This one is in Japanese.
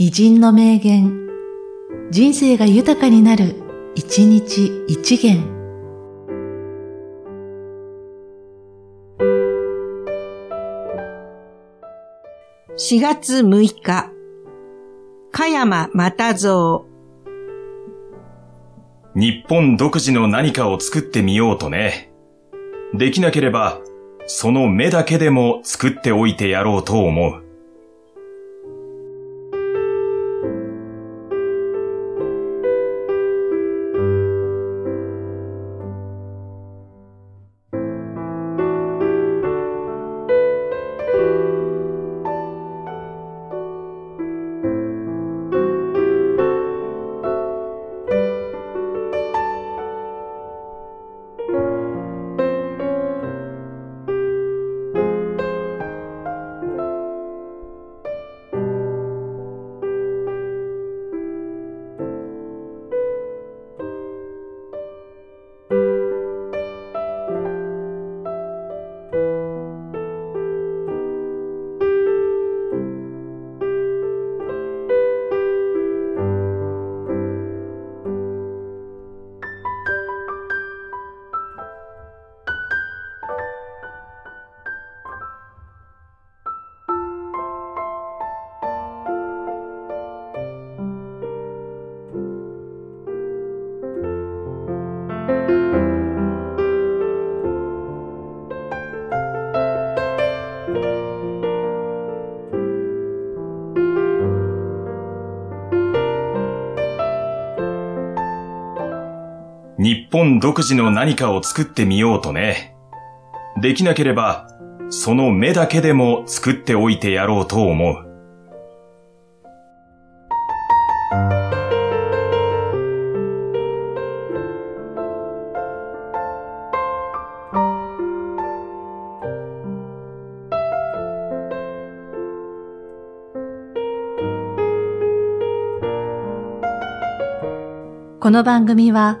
偉人の名言、人生が豊かになる、一日一元。4月6日、香山又蔵。日本独自の何かを作ってみようとね。できなければ、その目だけでも作っておいてやろうと思う。日本独自の何かを作ってみようとね。できなければ、その目だけでも作っておいてやろうと思う。この番組は、